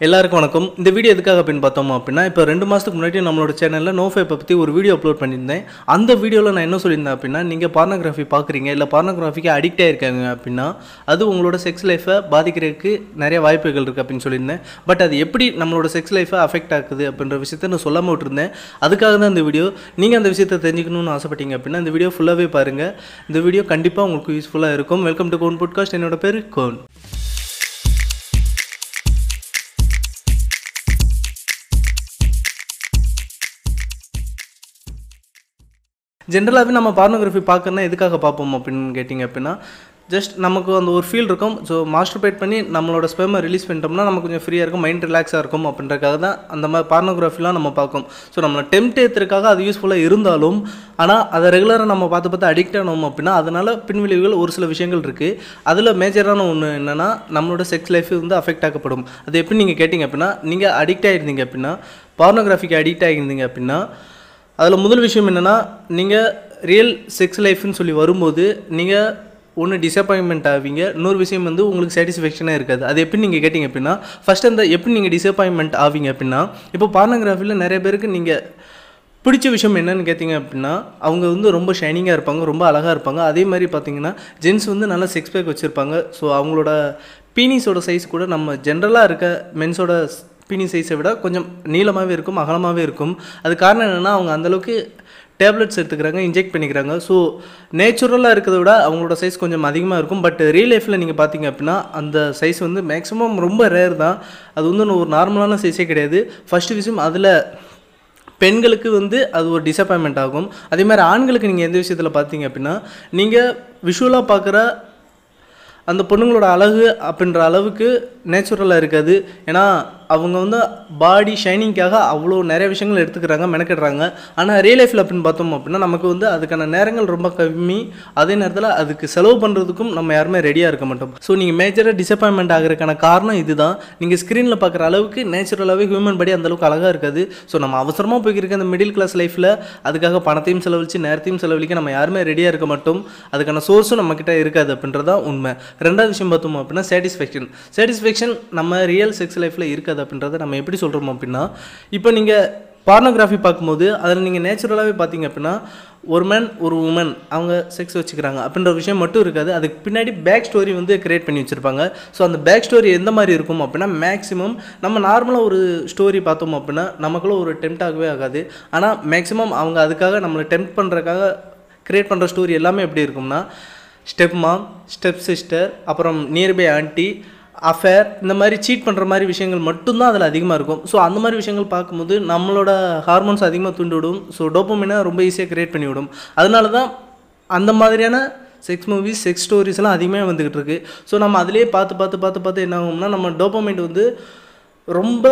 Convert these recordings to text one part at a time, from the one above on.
எல்லாருக்கும் வணக்கம். இந்த வீடியோ எதுக்காக அப்படின்னு பார்த்தோம் அப்படின்னா இப்போ ரெண்டு மாதத்துக்கு முன்னாடி நம்மளோட சேனலில் நோஃபேப்பை பற்றி ஒரு வீடியோ அப்லோட் பண்ணியிருந்தேன். அந்த வீடியோவில் நான் என்ன சொல்லியிருந்தேன் அப்படின்னா நீங்கள் பார்னோகிராஃபி பார்க்குறீங்க இல்லை பார்னோகிராஃபிக்கு அடிக்ட் ஆகிருக்காங்க அப்படின்னா அது உங்களோட செக்ஸ் லைஃப்பை பாதிக்கிறதுக்கு நிறைய வாய்ப்புகள் இருக்குது அப்படின்னு சொல்லியிருந்தேன். பட் அது எப்படி நம்மளோட செக்ஸ் லைஃப்பை அஃபெக்ட் ஆகுது அப்படின்ற விஷயத்த நான் சொல்லாமல் விட்டுருந்தேன். அதுக்காக தான் இந்த வீடியோ நீங்கள் அந்த விஷயத்தை தெரிஞ்சுக்கணும்னு ஆசைப்பட்டீங்க அப்படின்னா இந்த வீடியோ ஃபுல்லாகவே பாருங்கள் இந்த வீடியோ கண்டிப்பாக உங்களுக்கு யூஸ்ஃபுல்லாக இருக்கும். வெல்கம் டு கோன் பாட்காஸ்ட் என்னோட பேர் கோன் ஜென்ரலாகவே நம்ம பார்னோகிராஃபி பார்க்கணும்னா எதுக்காக பார்ப்போம் அப்படின்னு கேட்டிங்க அப்படின்னா ஜஸ்ட் நமக்கு அந்த ஒரு ஃபீல் இருக்கும். ஸோ மாஸ்டர்பேட் பண்ணி நம்மளோட ஸ்பெம்மை ரிலீஸ் பண்ணிட்டோம்னா நமக்கு கொஞ்சம் ஃப்ரீயாக இருக்கும் மைண்ட் ரிலாக்ஸாக இருக்கும் அப்படின்றக்காக தான் அந்த மாதிரி பார்னோகிராஃபிலாம் நம்ம பார்க்கும் ஸோ நம்மளை டெம்ட் ஏற்றுறதுக்காக அது யூஸ்ஃபுல்லாக இருந்தாலும் ஆனால் அதை ரெகுலராக நம்ம பார்த்து பார்த்து அடிக்ட் ஆனோம் அப்படின்னா அதனால் பின்விளைவுகள் ஒரு சில விஷயங்கள் இருக்குது அதில் மேஜரான ஒன்று என்னென்னா நம்மளோட செக்ஸ் லைஃப் வந்து அஃபெக்ட் ஆக்கப்படும். அது எப்படி நீங்கள் கேட்டிங்க அப்படின்னா நீங்கள் அடிக்ட் ஆகிருந்தீங்க அப்படின்னா பார்னோகிராஃபிக்கு அடிக்ட் ஆகியிருந்தீங்க அப்படின்னா அதில் முதல் விஷயம் என்னென்னா நீங்கள் ரியல் செக்ஸ் லைஃப்னு சொல்லி வரும்போது நீங்கள் ஒன்று டிசப்பாயின்மெண்ட் ஆவீங்க இன்னொரு விஷயம் வந்து உங்களுக்கு சாட்டிஸ்ஃபேக்ஷனாக இருக்காது. அது எப்படி நீங்கள் கேட்டிங்க அப்படின்னா ஃபஸ்ட் அந்த எப்படி நீங்கள் டிசப்பாயின்மெண்ட் ஆவீங்க அப்படின்னா இப்போ பார்னோகிராஃபியில் நிறைய பேருக்கு நீங்கள் பிடிச்ச விஷயம் என்னன்னு கேட்டிங்க அப்படின்னா அவங்க வந்து ரொம்ப ஷைனிங்காக இருப்பாங்க ரொம்ப அழகாக இருப்பாங்க. அதே மாதிரி பார்த்தீங்கன்னா ஜென்ஸ் வந்து நல்லா செக்ஸ் பேக் வச்சுருப்பாங்க. ஸோ அவங்களோட பீனிஸோட சைஸ் கூட நம்ம ஜென்ரலாக இருக்க மென்ஸோட பீனி சைஸை விட கொஞ்சம் நீளமாகவே இருக்கும் அகலமாகவே இருக்கும். அது காரணம் என்னென்னா அவங்க அந்தளவுக்கு டேப்லெட்ஸ் எடுத்துக்கிறாங்க இன்ஜெக்ட் பண்ணிக்கிறாங்க. ஸோ நேச்சுரலாக இருக்கிறத விட அவங்களோட சைஸ் கொஞ்சம் அதிகமாக இருக்கும். பட் ரியல் லைஃப்பில் நீங்கள் பார்த்தீங்க அப்படின்னா அந்த சைஸ் வந்து மேக்ஸிமம் ரொம்ப ரேர் தான். அது வந்து ஒரு நார்மலான சைஸே கிடையாது. ஃபஸ்ட்டு விஷயம் அதில் பெண்களுக்கு வந்து அது ஒரு டிசப்பாயின்மெண்ட் ஆகும். அதே மாதிரி ஆண்களுக்கு நீங்கள் எந்த விஷயத்தில் பார்த்தீங்க அப்படின்னா நீங்கள் விஷுவலாக பார்க்குற அந்த பொண்ணுங்களோட அழகு அப்படின்ற அளவுக்கு நேச்சுரலாக இருக்காது. ஏன்னா அவங்க வந்து பாடி ஷைனிங்காக அவ்வளோ நிறைய விஷயங்கள் எடுத்துக்கிறாங்க மெனக்கிடுறாங்க. ஆனால் ரியல் லைஃப்பில் அப்படின்னு பார்த்தோம் அப்படின்னா நமக்கு வந்து அதுக்கான நேரங்கள் ரொம்ப கம்மி. அதே நேரத்தில் அதுக்கு செலவு பண்ணுறதுக்கும் நம்ம யாருமே ரெடியாக இருக்க மாட்டோம். ஸோ நீங்கள் மேஜராக டிசப்பாயின்மெண்ட் ஆகிறதுக்கான காரணம் இதுதான். நீங்கள் ஸ்க்ரீனில் பார்க்குற அளவுக்கு நேச்சுரலாகவே ஹியூமன் பாடி அந்தளவுக்கு அழகாக இருக்காது. ஸோ நம்ம அவசரமாக போய்க்கிருக்க அந்த மிடில் கிளாஸ் லைஃப்பில் அதுக்காக பணத்தையும் செலவழித்து நேரத்தையும் செலவழிக்க நம்ம யாருமே ரெடியாக இருக்க மாட்டோம். அதுக்கான சோர்ஸும் நம்மக்கிட்ட இருக்காது அப்படின்றதான் உண்மை. ரெண்டாவது விஷயம் பார்த்தோம் அப்படின்னா சாட்டிஸ்ஃபேக்ஷன் சாட்டிஸ்ஃபேக்ஷன் நம்ம ரியல் செக்ஸ் லைஃப்பில் இருக்காது அப்படின்றத நம்ம எப்படி சொல்கிறோம் அப்படின்னா இப்போ நீங்கள் பார்னோகிராஃபி பார்க்கும்போது அதில் நீங்கள் நேச்சுரலாகவே பார்த்தீங்க அப்படின்னா ஒரு மேன் ஒரு உமன் அவங்க செக்ஸ் வச்சுக்கிறாங்க அப்படின்ற விஷயம் மட்டும் இருக்காது. அதுக்கு பின்னாடி பேக் ஸ்டோரி வந்து க்ரியேட் பண்ணி வச்சுருப்பாங்க. ஸோ அந்த பேக் ஸ்டோரி எந்த மாதிரி இருக்கும் அப்படின்னா மேக்ஸிமம் நம்ம நார்மலாக ஒரு ஸ்டோரி பார்த்தோம் அப்படின்னா நமக்குள்ள ஒரு டெம்ட் ஆகவே ஆகாது. ஆனால் மேக்ஸிமம் அவங்க அதுக்காக நம்மளை டெம்ட் பண்ணுறதுக்காக க்ரியேட் பண்ணுற ஸ்டோரி எல்லாமே எப்படி இருக்கும்னா ஸ்டெப் மாம் ஸ்டெப் சிஸ்டர் அப்புறம் நியர்பை ஆண்டி அஃபேர் இந்த மாதிரி சீட் பண்ணுற மாதிரி விஷயங்கள் மட்டும்தான் அதில் அதிகமாக இருக்கும். ஸோ அந்த மாதிரி விஷயங்கள் பார்க்கும்போது நம்மளோட ஹார்மோன்ஸ் அதிகமாக தூண்டி விடும் ஸோ டோப்பமினை ரொம்ப ஈஸியாக க்ரியேட் பண்ணி விடும் அதனால தான் அந்த மாதிரியான செக்ஸ் மூவிஸ் செக்ஸ் ஸ்டோரிஸ்லாம் அதிகமாக வந்துக்கிட்டு இருக்கு. ஸோ நம்ம அதிலே பார்த்து பார்த்து பார்த்து பார்த்து என்ன ஆகும்னா நம்ம டோப்பமைண்ட் வந்து ரொம்ப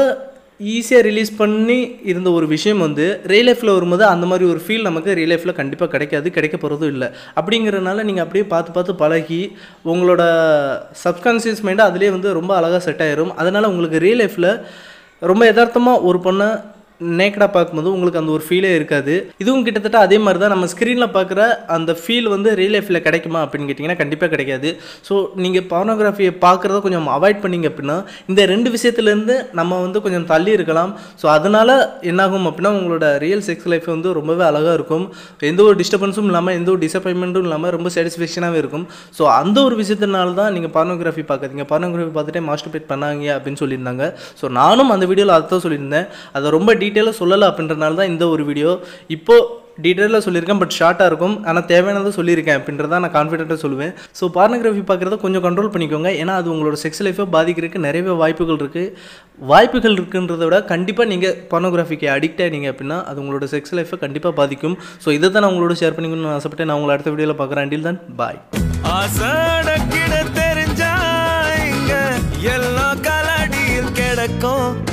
ஈஸியாக ரிலீஸ் பண்ணி இருந்த ஒரு விஷயம் வந்து ரியல் லைஃப்பில் வரும்போது அந்த மாதிரி ஒரு ஃபீல் நமக்கு ரியல் லைஃப்பில் கண்டிப்பாக கிடைக்காது கிடைக்க போகிறதும் இல்லை. அப்படிங்கிறனால நீங்கள் அப்படியே பார்த்து பார்த்து பழகி உங்களோட சப்கான்சியஸ் மைண்டு அதிலே வந்து ரொம்ப அழகாக செட் ஆயிரும். அதனால் உங்களுக்கு ரியல் லைஃப்பில் ரொம்ப யதார்த்தமாக ஒரு பொண்ணை நேக்கடாக பார்க்கும்போது உங்களுக்கு அந்த ஒரு ஃபீலே இருக்காது. இதுவும் கிட்டத்தட்ட அதே மாதிரி தான் நம்ம ஸ்க்ரீனில் பார்க்குற அந்த ஃபீல் வந்து ரியல் லைஃப்பில் கிடைக்குமா அப்படின்னு கேட்டிங்கன்னா கண்டிப்பாக கிடைக்காது. ஸோ நீங்கள் பார்னோகிராஃபியை பார்க்குறத கொஞ்சம் அவாய்ட் பண்ணிங்க அப்படின்னா இந்த ரெண்டு விஷயத்துலேருந்து நம்ம வந்து கொஞ்சம் தள்ளி இருக்கலாம். ஸோ அதனால் என்னாகும் அப்படின்னா உங்களோட ரியல் செக்ஸ் லைஃப் வந்து ரொம்பவே அழகாக இருக்கும். எந்த ஒரு டிஸ்டர்பன்ஸும் இல்லாமல் எந்த ஒரு டிசப்பாயின்மெண்ட்டும் இல்லாமல் ரொம்ப சாட்டிஸ்ஃபேக்ஷனாகவே இருக்கும். ஸோ அந்த ஒரு விஷயத்தினால தான் நீங்கள் பார்னோகிராஃபி பார்க்காதீங்க. பார்னோகிராஃபி பார்த்துட்டே மாஸ்டர்பேட் பண்ணாங்க அப்படின்னு சொல்லியிருந்தாங்க. ஸோ நானும் அந்த வீடியோவில் அதை தான் சொல்லியிருந்தேன். அதை ரொம்ப டீட்டெயிலாக சொல்லலை அப்படின்றனால தான் இந்த ஒரு வீடியோ இப்போது டீட்டெயிலாக சொல்லியிருக்கேன் பட் ஷார்ட்டாக இருக்கும். ஆனால் தேவையானதை சொல்லியிருக்கேன் அப்படின்றத நான் கான்ஃபிடென்ட்டாக சொல்லுவேன். ஸோ பார்னோகிராஃபி பார்க்குறத கொஞ்சம் கண்ட்ரோல் பண்ணிக்கோங்க. ஏன்னா அது உங்களோட செக்ஸ் லைஃபை பாதிக்கிறதுக்கு நிறையவே வாய்ப்புகள் இருக்குது வாய்ப்புகள் இருக்குன்றத விட கண்டிப்பாக நீங்கள் பார்னோகிராஃபிக்கு அடிக்ட் ஆகினீங்க அப்படின்னா அது உங்களோட செக்ஸ் லைஃப்பை கண்டிப்பாக பாதிக்கும். ஸோ இதை தான் நான் உங்களோட ஷேர் பண்ணிக்கணும்னு ஆசைப்பட்டேன். நான் உங்களை அடுத்த வீடியோவில் பார்க்குறேன். அண்டில் தான் பாய் எல்லாம் கலடியில் கிடக்கும்.